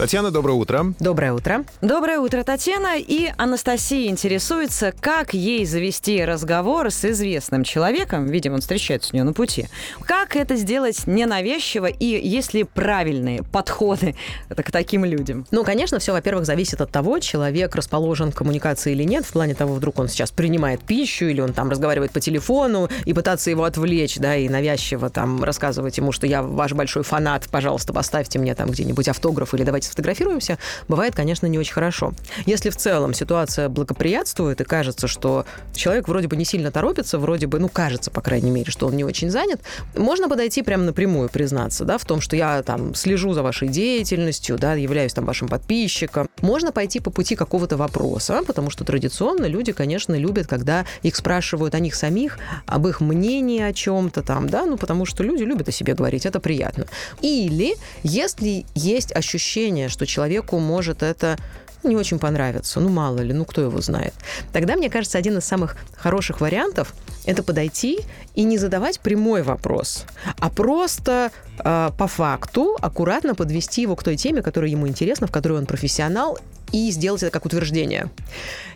Татьяна, доброе утро. Доброе утро. Доброе утро, Татьяна. И Анастасия интересуется, как ей завести разговор с известным человеком, видимо, он встречается у нее на пути. Как это сделать ненавязчиво и есть ли правильные подходы к таким людям? Ну, конечно, все, во-первых, зависит от того, человек расположен к коммуникации или нет, в плане того, вдруг он сейчас принимает пищу или он там разговаривает по телефону, и пытаться его отвлечь, да, и навязчиво там рассказывать ему, что я ваш большой фанат, пожалуйста, поставьте мне там где-нибудь автограф или давайте сфотографируемся, бывает, конечно, не очень хорошо. Если в целом ситуация благоприятствует и кажется, что человек вроде бы не сильно торопится, вроде бы, ну, кажется, по крайней мере, что он не очень занят, можно подойти прямо напрямую, признаться, да, в том, что я там слежу за вашей деятельностью, да, являюсь там вашим подписчиком. Можно пойти по пути какого-то вопроса, потому что традиционно люди, конечно, любят, когда их спрашивают о них самих, об их мнении о чем-то там, да, ну, потому что люди любят о себе говорить, это приятно. Или, если есть ощущение, что человеку может это не очень понравится, ну мало ли, ну кто его знает. Тогда, мне кажется, один из самых хороших вариантов – это подойти и не задавать прямой вопрос, а просто э, по факту аккуратно подвести его к той теме, которая ему интересна, в которой он профессионал, и сделать это как утверждение.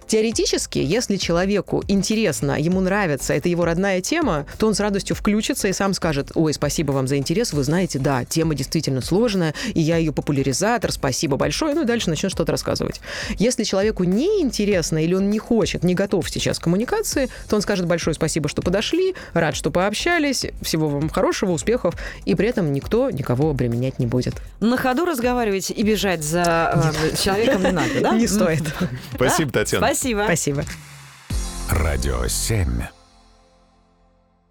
Теоретически, если человеку интересно, ему нравится, это его родная тема, то он с радостью включится и сам скажет, ой, спасибо вам за интерес, вы знаете, да, тема действительно сложная, и я ее популяризатор, спасибо большое, ну и дальше начнет что-то рассказывать. Если человеку не интересно или он не хочет, не готов сейчас к коммуникации, то он скажет большое спасибо, что подошли, рад, что пообщались, всего вам хорошего, успехов, и при этом никто никого обременять не будет. На ходу разговаривать и бежать за э, человеком не надо, да? Не стоит. Спасибо, Татьяна. Спасибо. Спасибо. Радио 7.